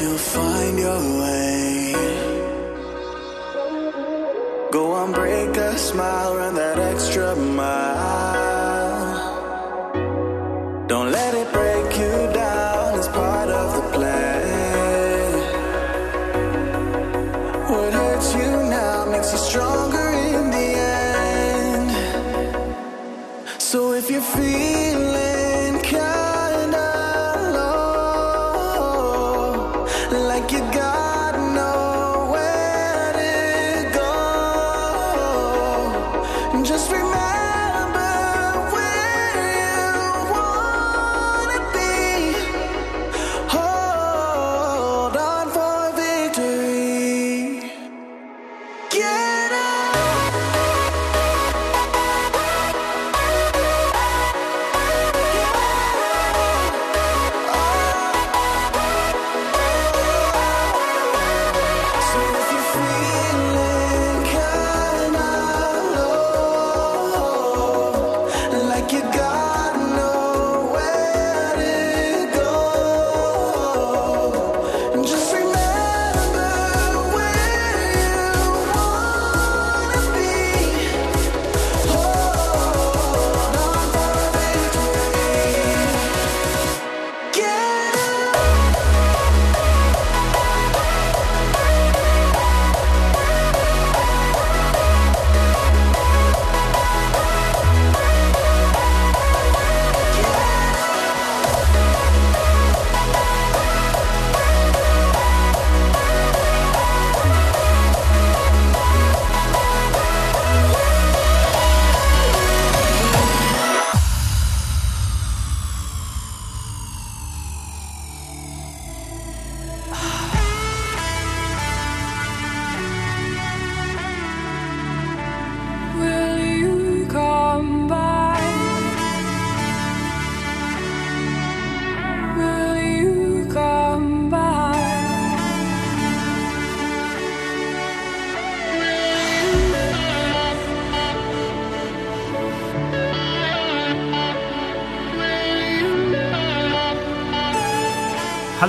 you'll find your way. Go on, break a smile, run that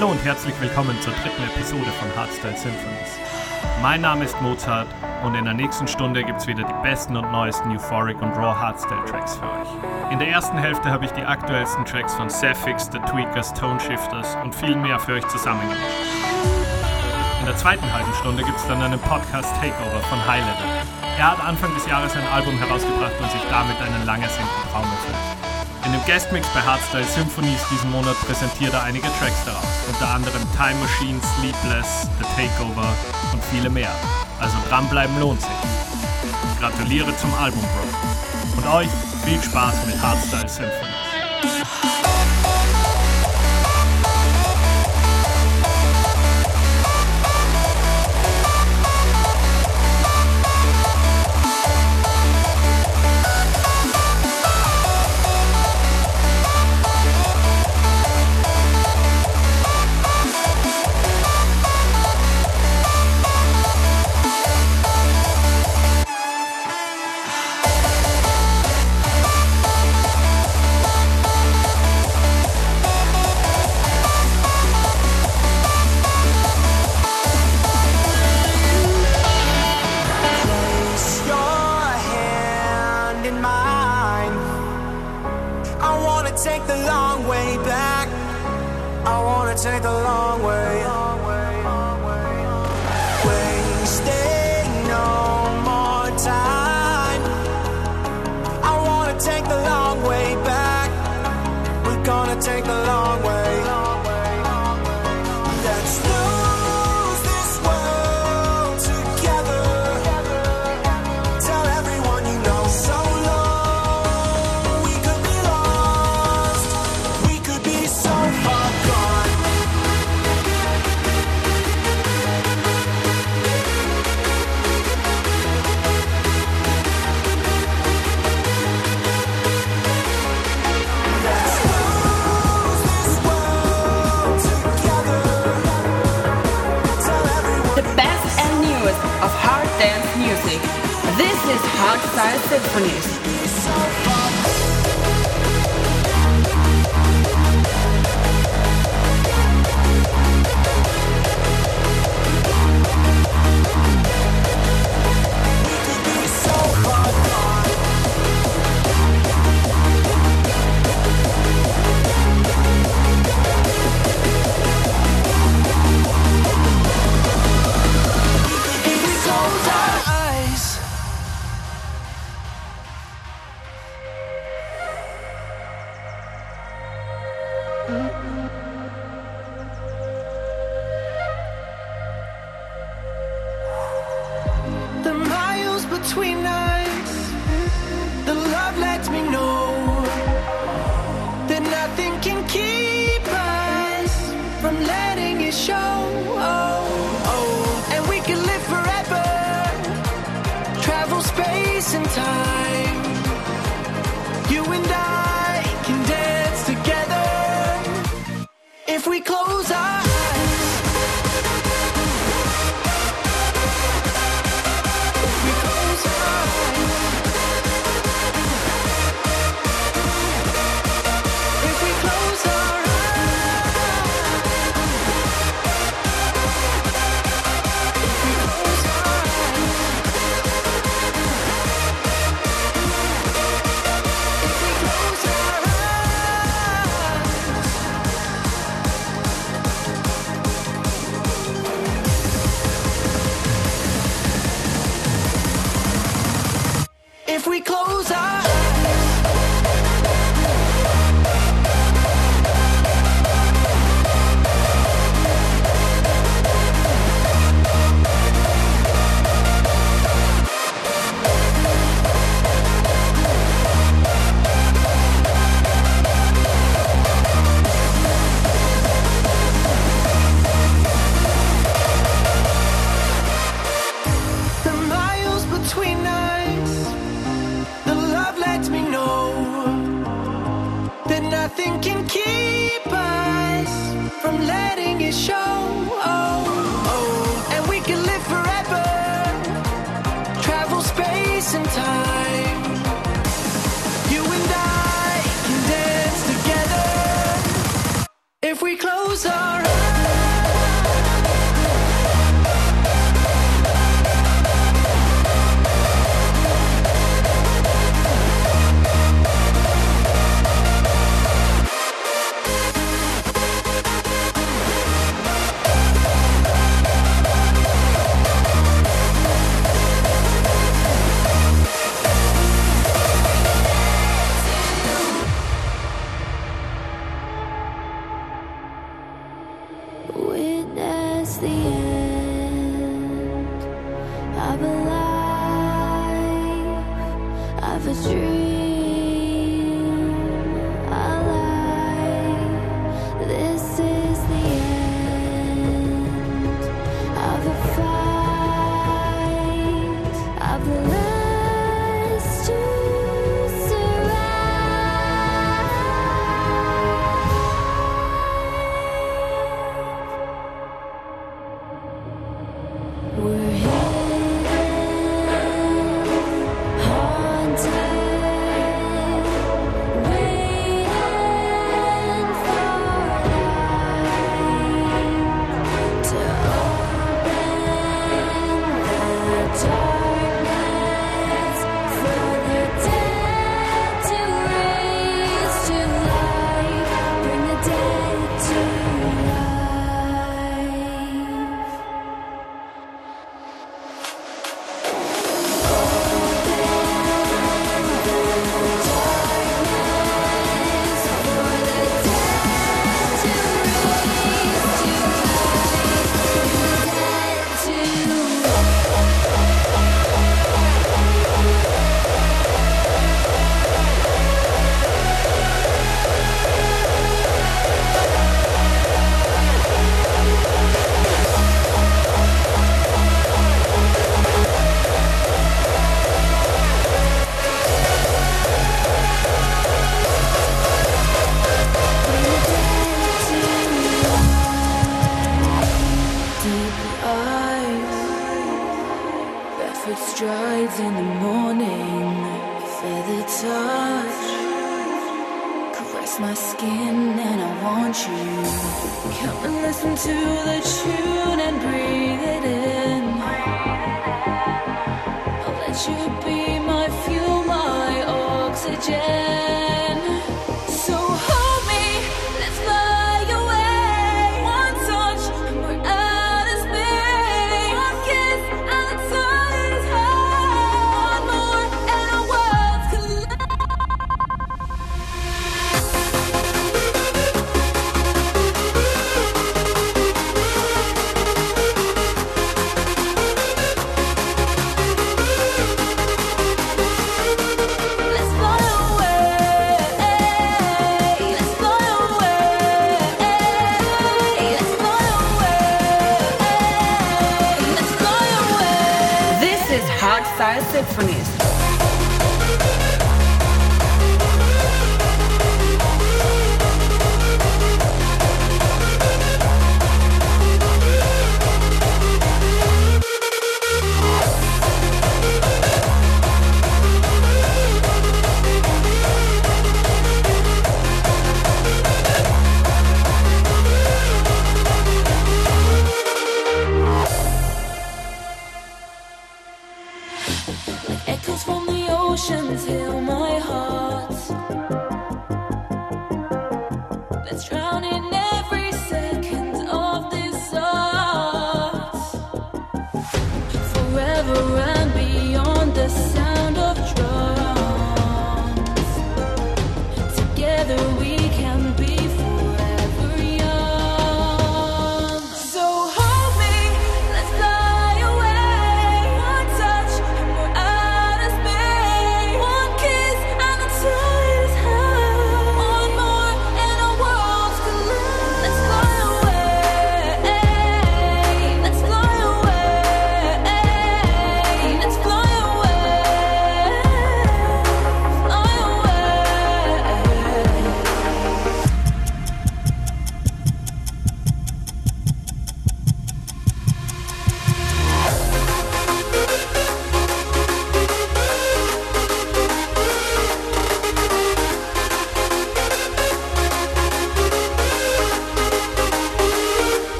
Hallo und herzlich willkommen zur dritten Episode von Hardstyle Symphonies. Mein Name ist Mozart und in der nächsten Stunde gibt es wieder die besten und neuesten Euphoric und Raw Hardstyle Tracks für euch. In der ersten Hälfte habe ich die aktuellsten Tracks von Sapphics, The Tweakers, Tone Shifters und viel mehr für euch zusammengemischt. In der zweiten halben Stunde gibt es dann einen Podcast Takeover von Highlander. Er hat Anfang des Jahres ein Album herausgebracht und sich damit einen lang ersehnten Traum erfüllt. In dem Guestmix bei Hardstyle Symphonies diesen Monat präsentiert er einige Tracks daraus, unter anderem Time Machine, Sleepless, The Takeover und viele mehr. Also dranbleiben lohnt sich. Gratuliere zum Album, Bro. Und euch viel Spaß mit Hardstyle Symphonies. Take the long way. Symphonies. Close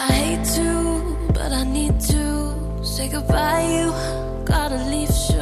I hate to, but I need to say goodbye. You gotta leave soon.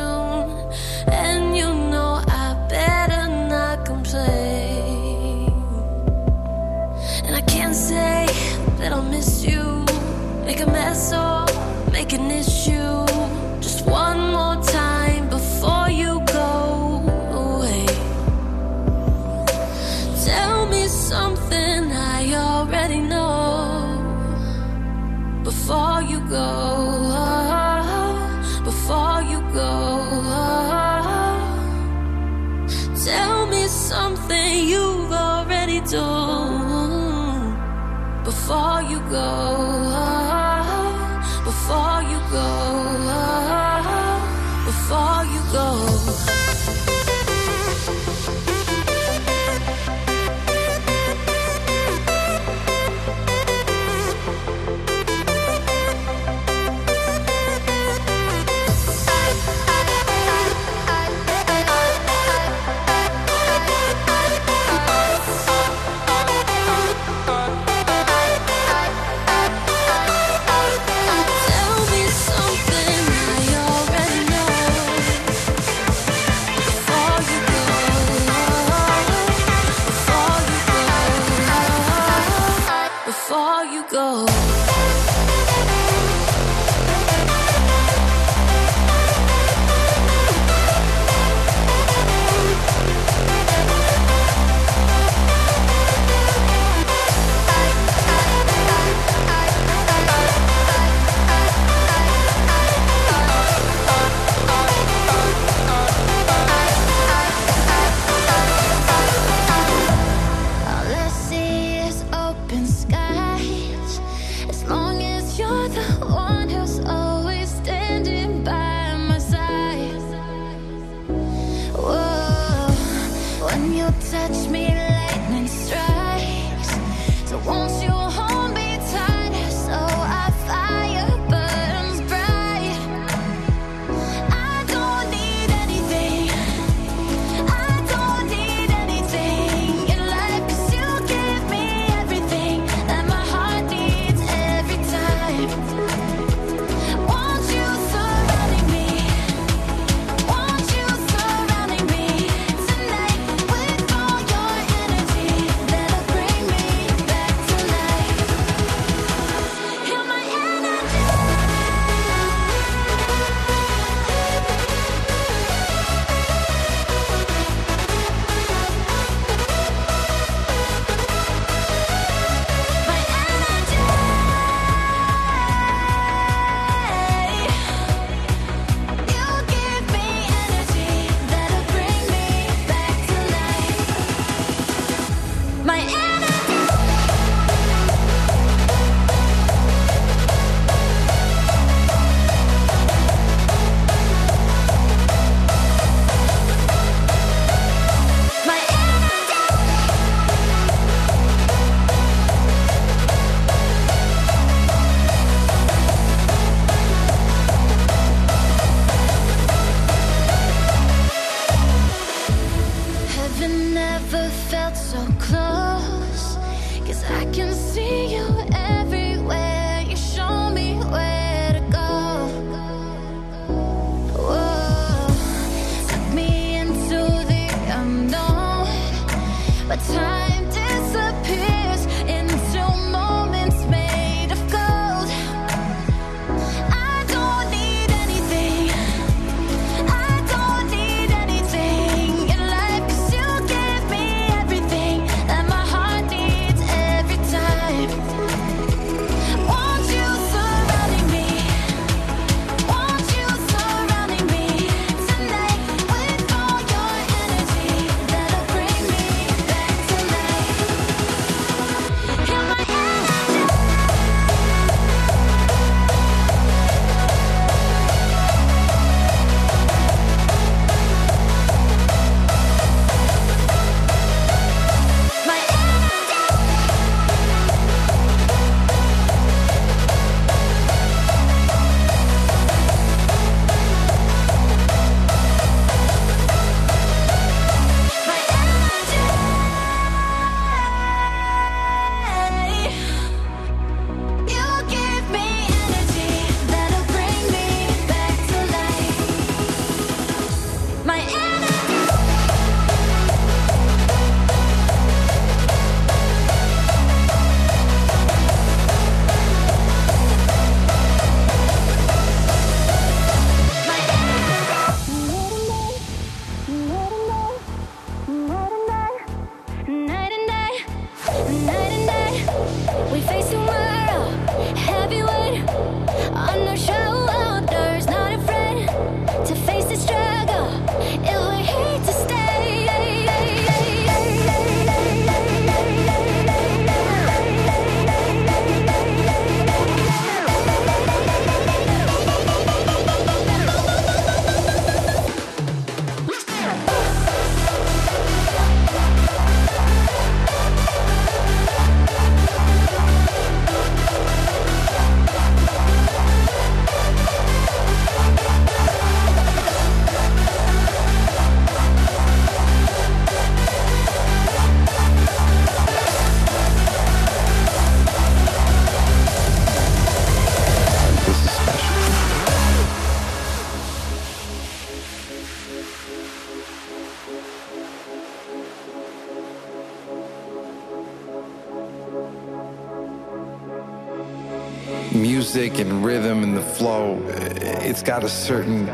It's got a certain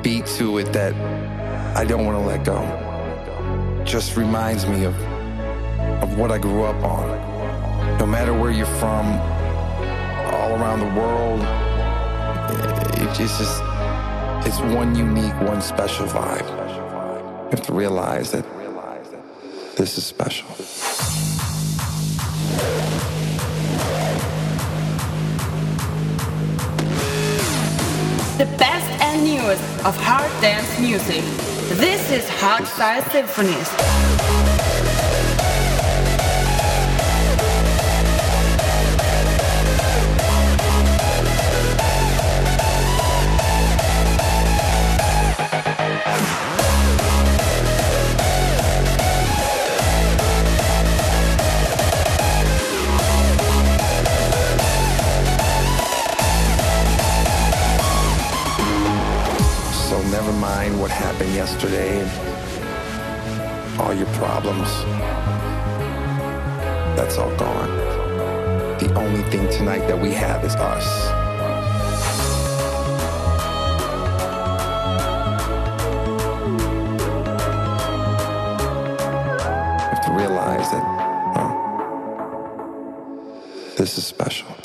beat to it that I don't want to let go. Just reminds me of of what I grew up on. No matter where you're from, all around the world, eh, it- it's just it's one unique, one special vibe. You have to realize that this is special. The best and newest of hard dance music. This is Hardstyle Symphonies. Yesterday and all your problems. That's all gone. The only thing tonight that we have is us. You have to realize that, this is special.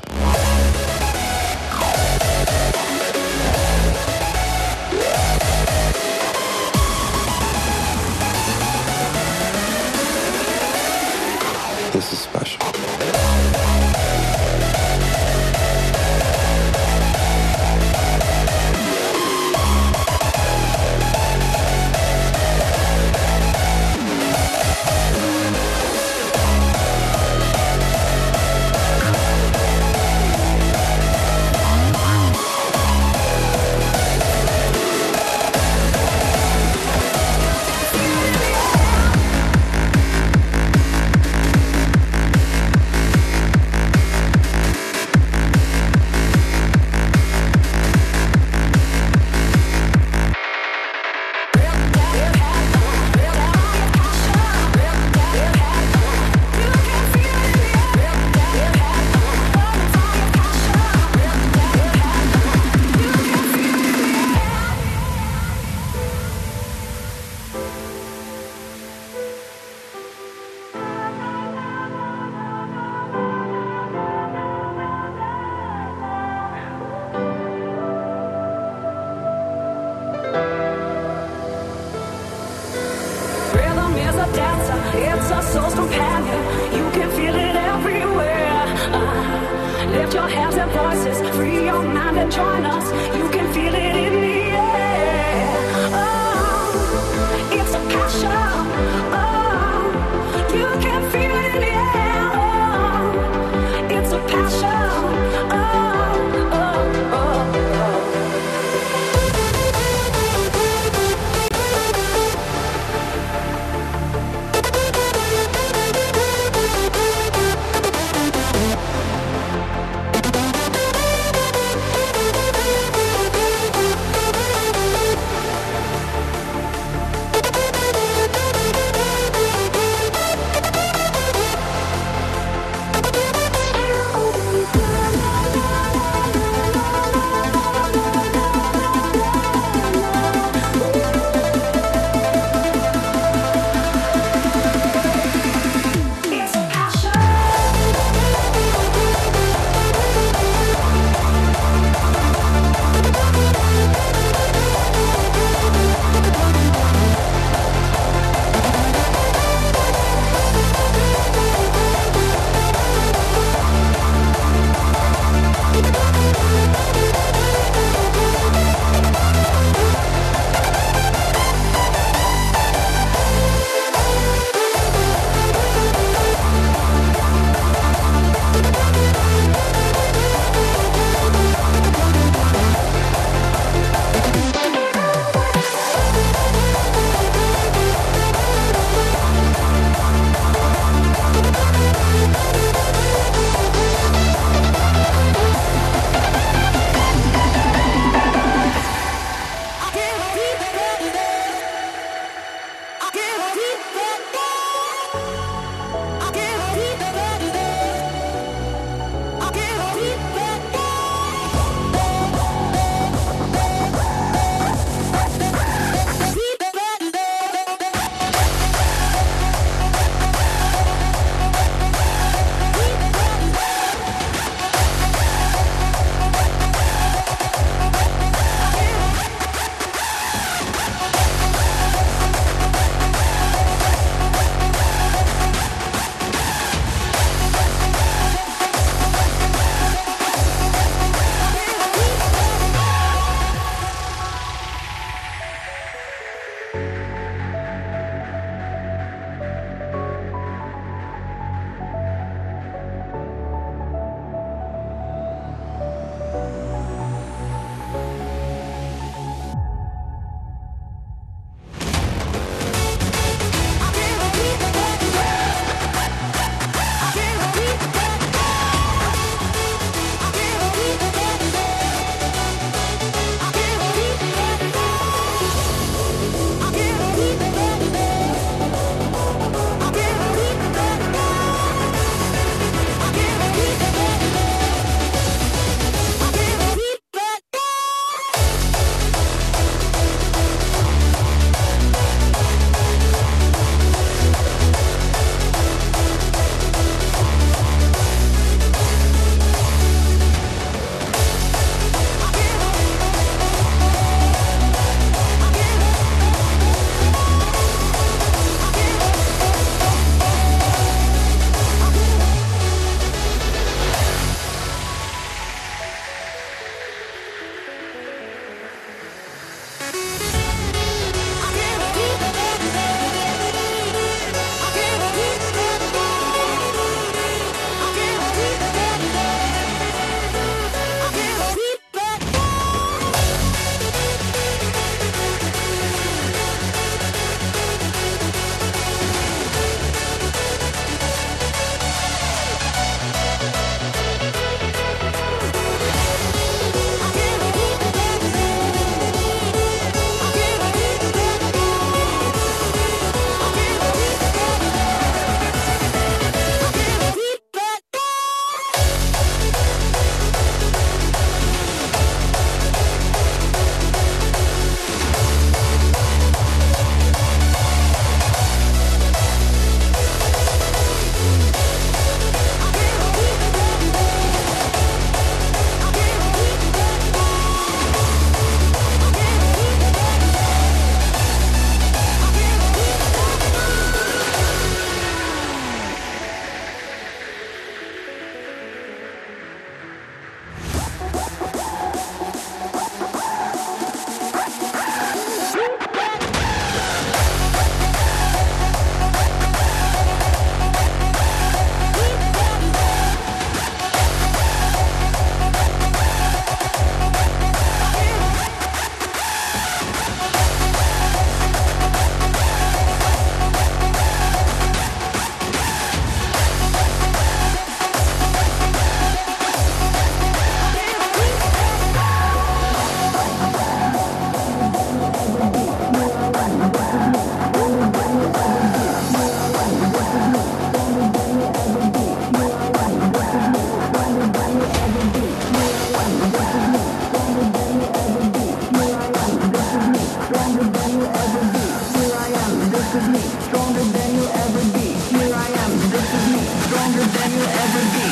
stronger than you'll ever be.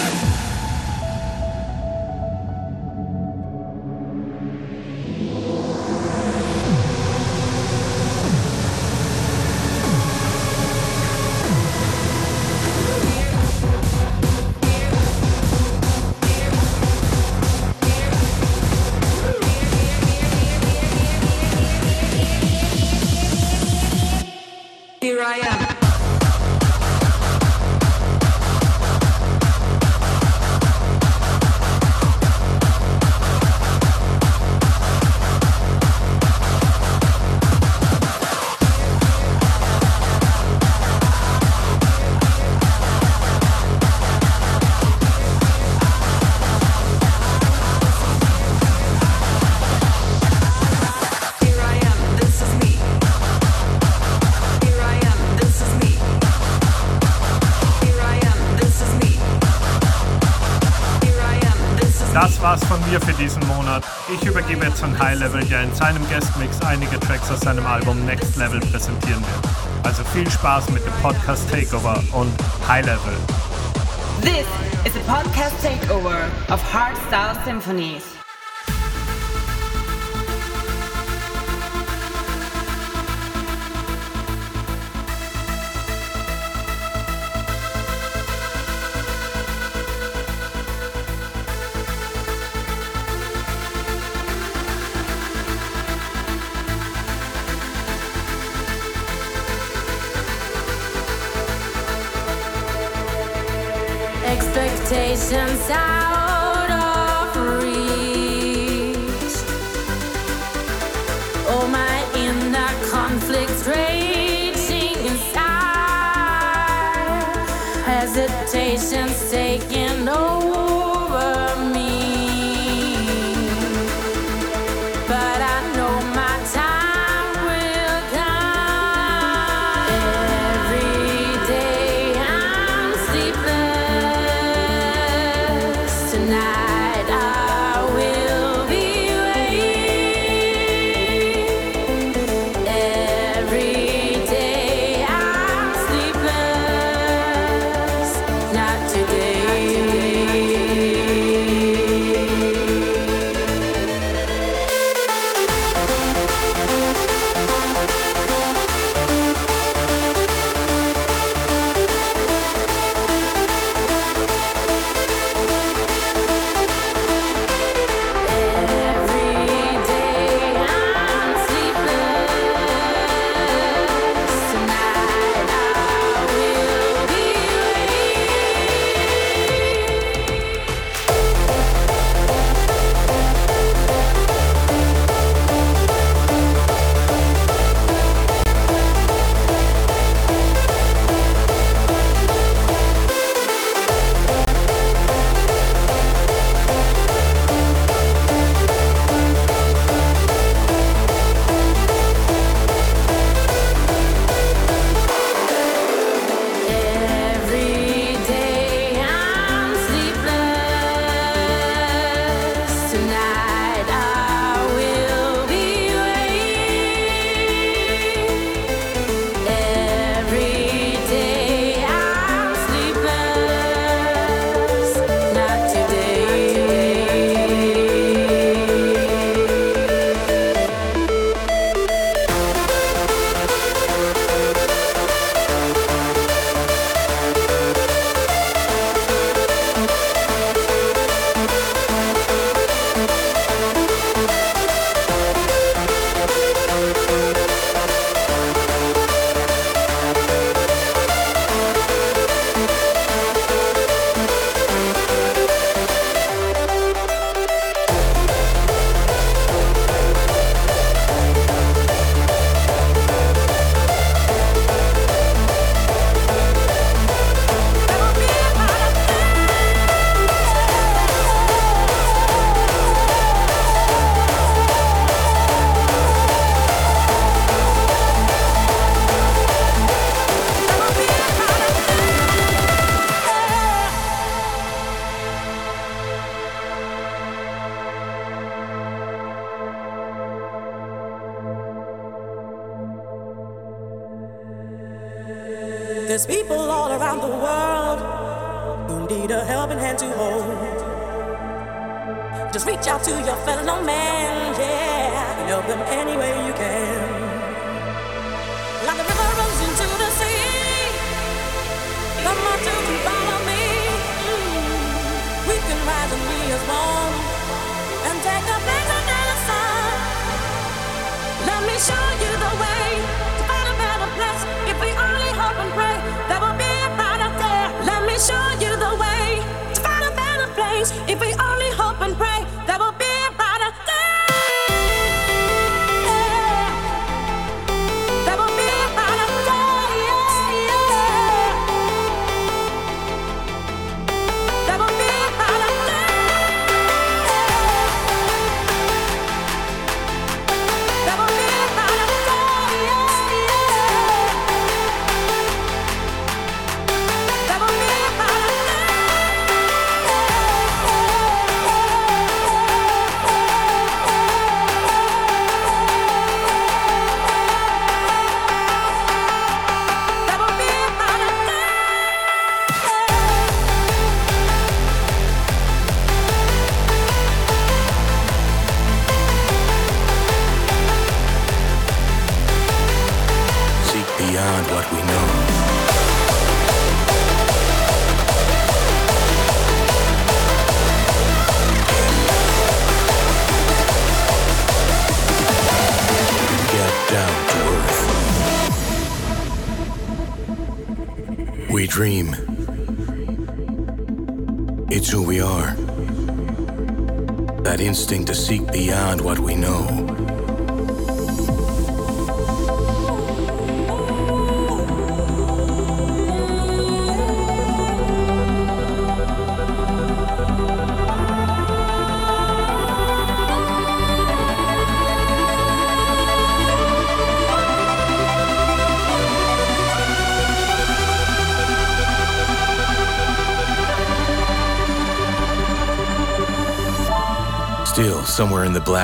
hier für diesen Monat. Ich übergebe jetzt an High Level, der in seinem Guest Mix einige Tracks aus seinem Album Next Level präsentieren wird. Also viel Spaß mit dem Podcast Takeover und High Level. This is a podcast takeover of Hardstyle Symphonies.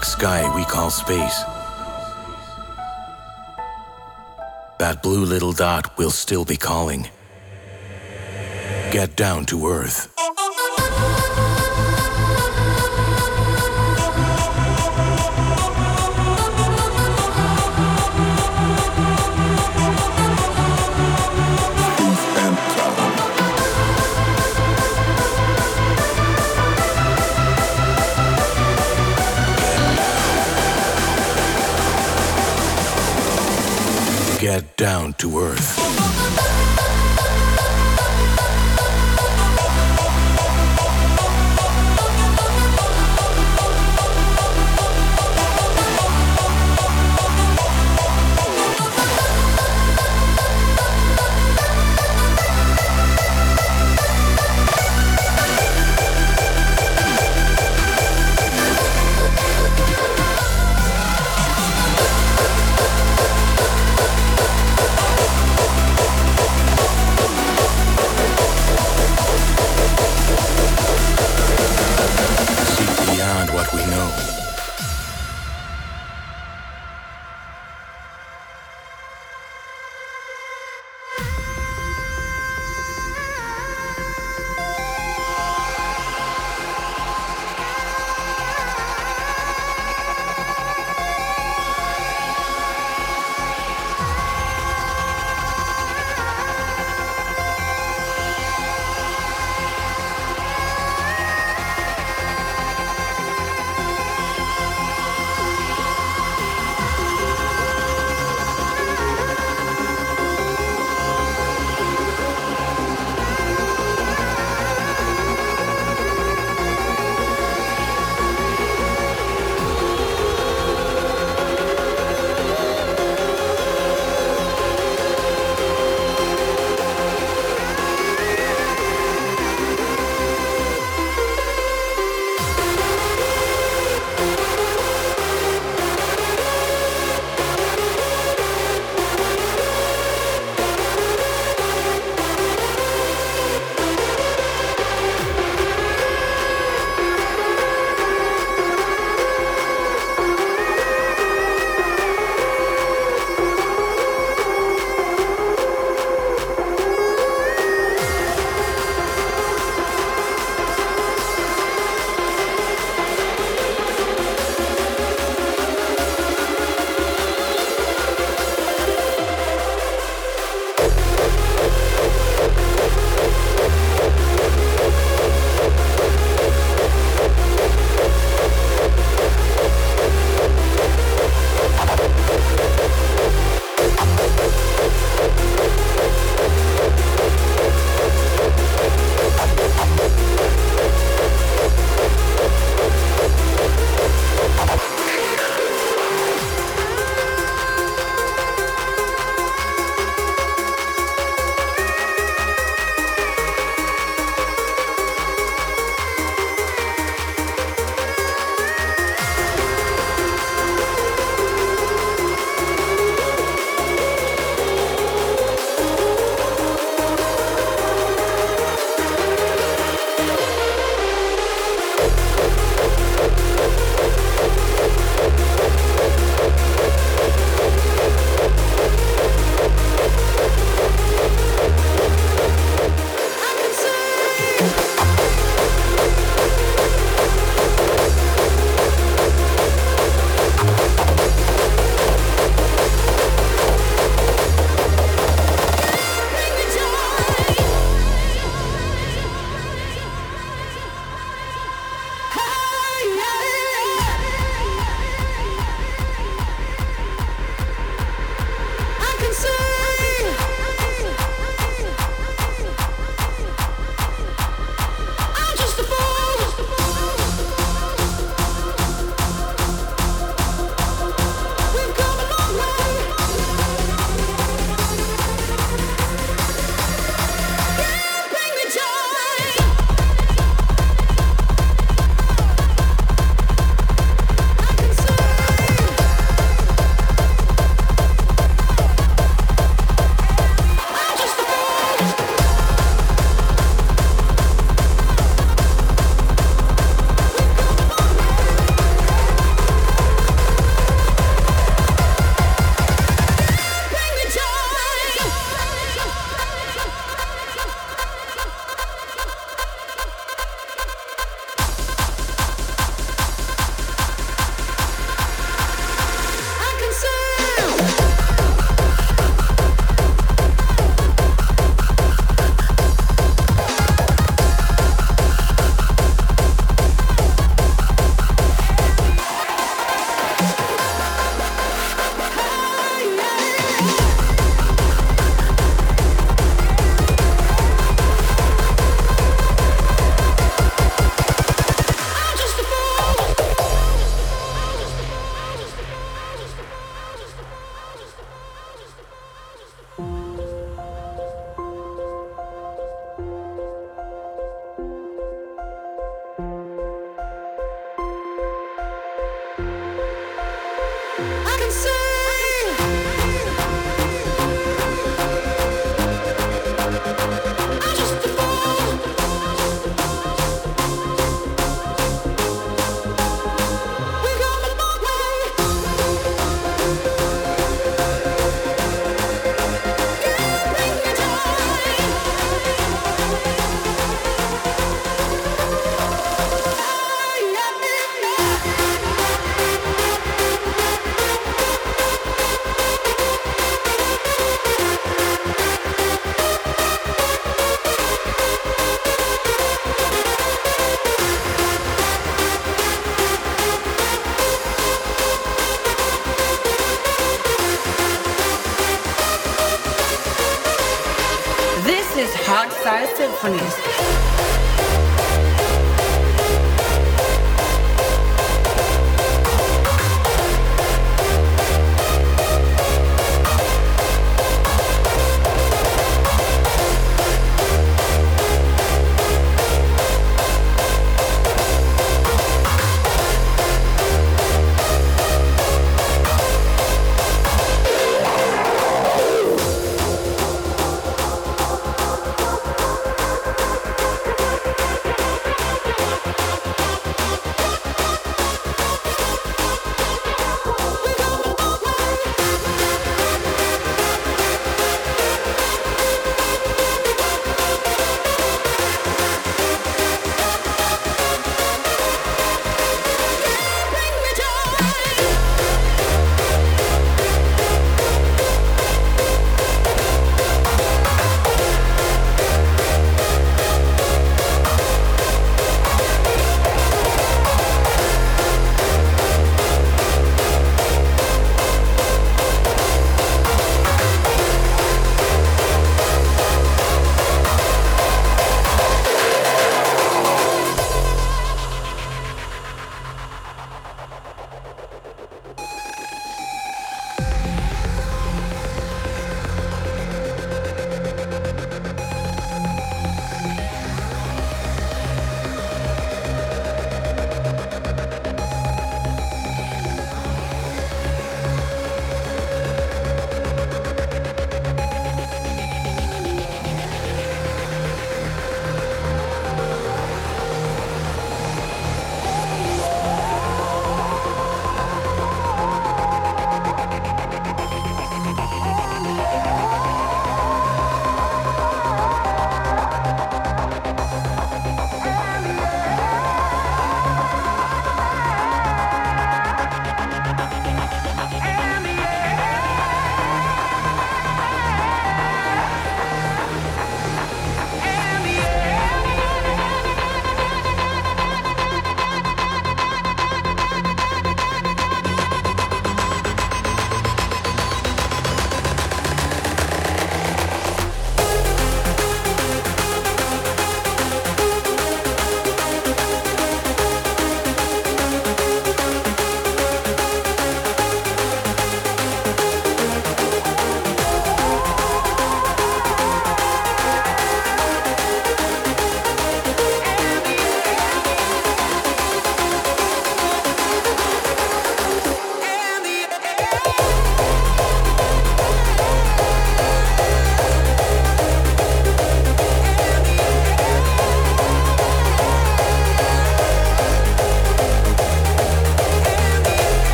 Black sky we call space. That blue little dot will still be calling. Get down to earth. Down to earth.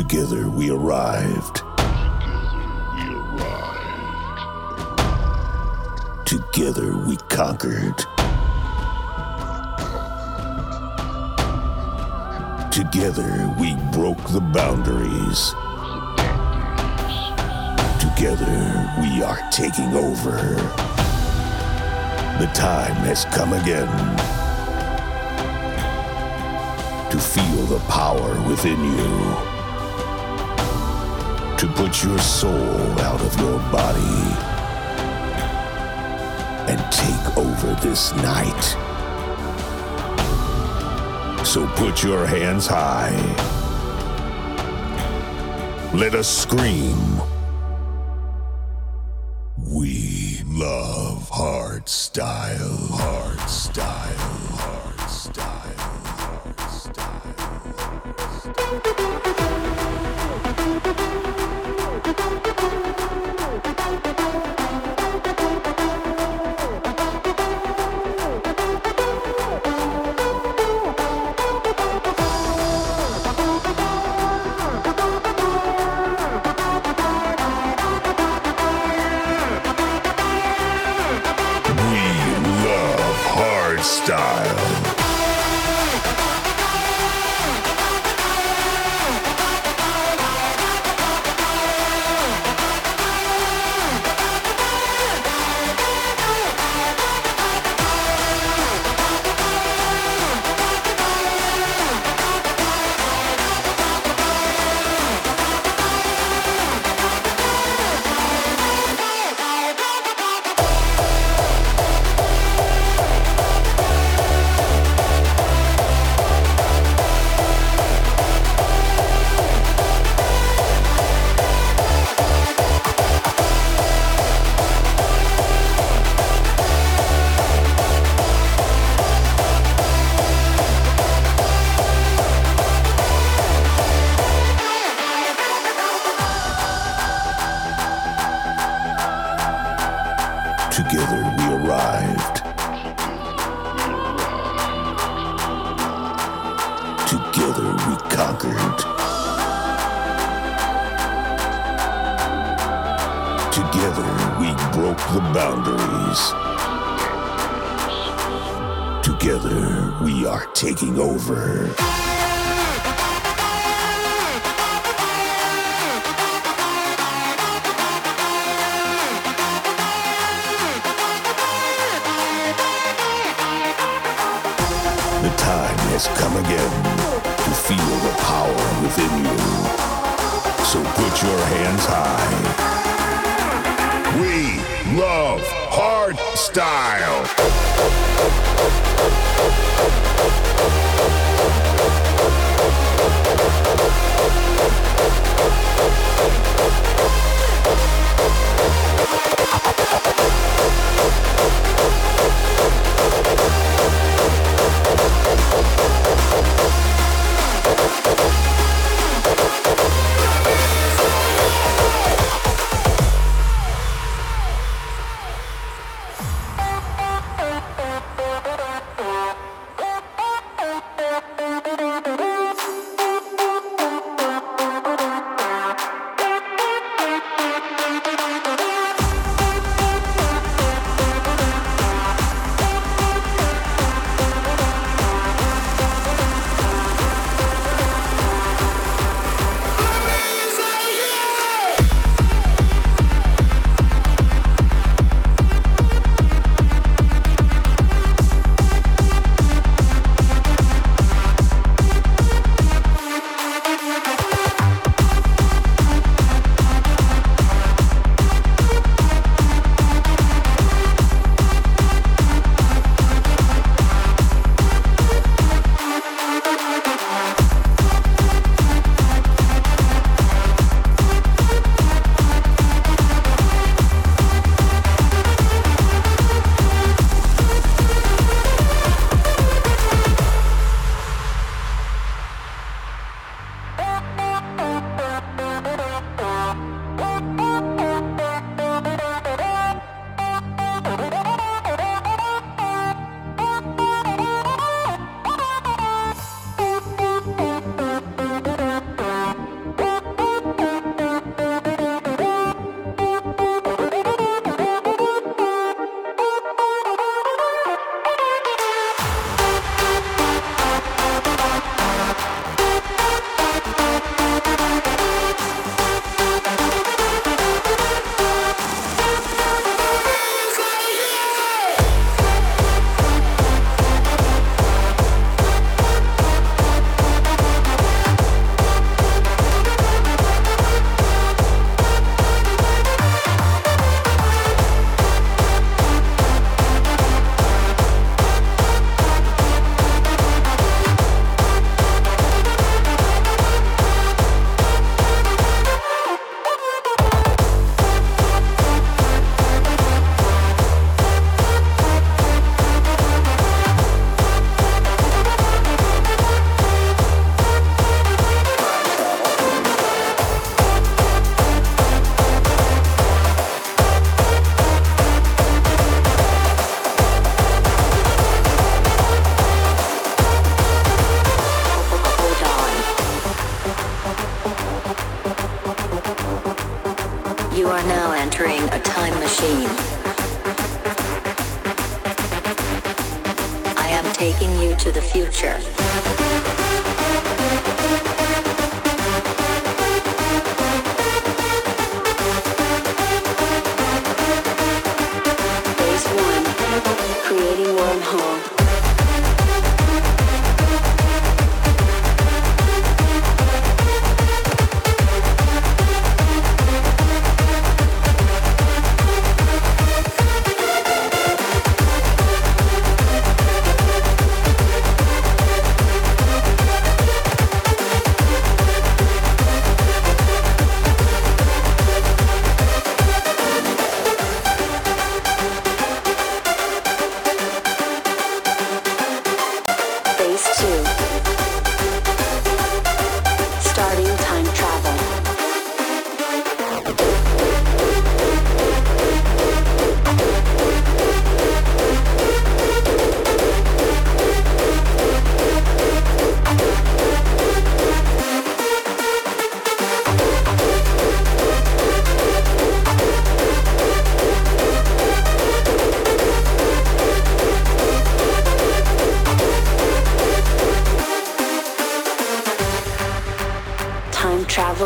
Together we arrived. Together we conquered. Together we broke the boundaries. Together we are taking over. The time has come again to feel the power within you. To put your soul out of your body and take over this night. So put your hands high. Let us scream. We love hard style,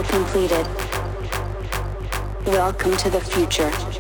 completed. Welcome to the future.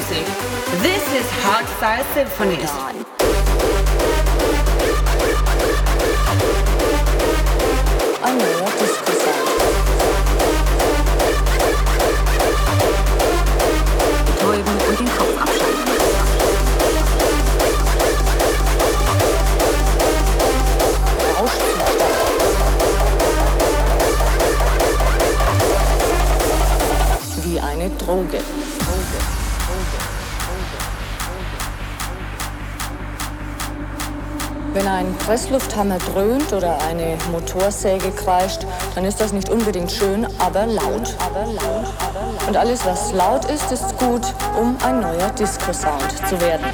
music. This is hardstyle Style Symphonies. Presslufthammer dröhnt oder eine Motorsäge kreischt, dann ist das nicht unbedingt schön, aber laut. Und alles, was laut ist, ist gut, um ein neuer Disco-Sound zu werden.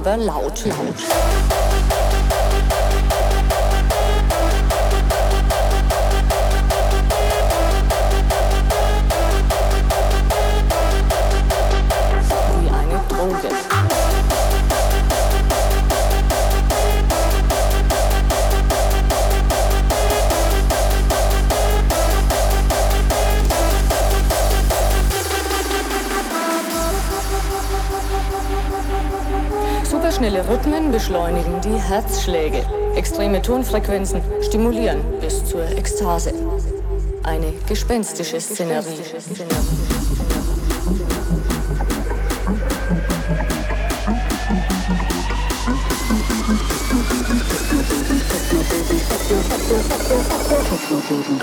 aber laut, laut. Schnelle Rhythmen beschleunigen die Herzschläge. Extreme Tonfrequenzen stimulieren bis zur Ekstase. Eine gespenstische Szenerie. Technoboden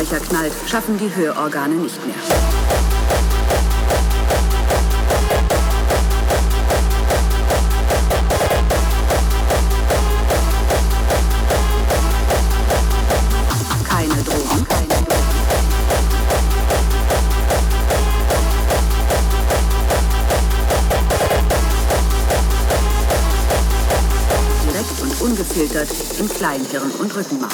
Lautsprecher knallt, schaffen die Hörorgane nicht mehr. Ungefiltert im Kleinhirn und Rückenmark.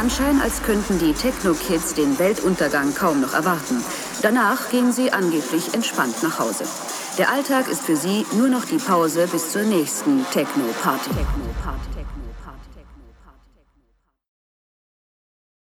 Anschein, als könnten die Techno-Kids den Weltuntergang kaum noch erwarten. Danach gehen sie angeblich entspannt nach Hause. Der Alltag ist für sie nur noch die Pause bis zur nächsten Techno-Party. Techno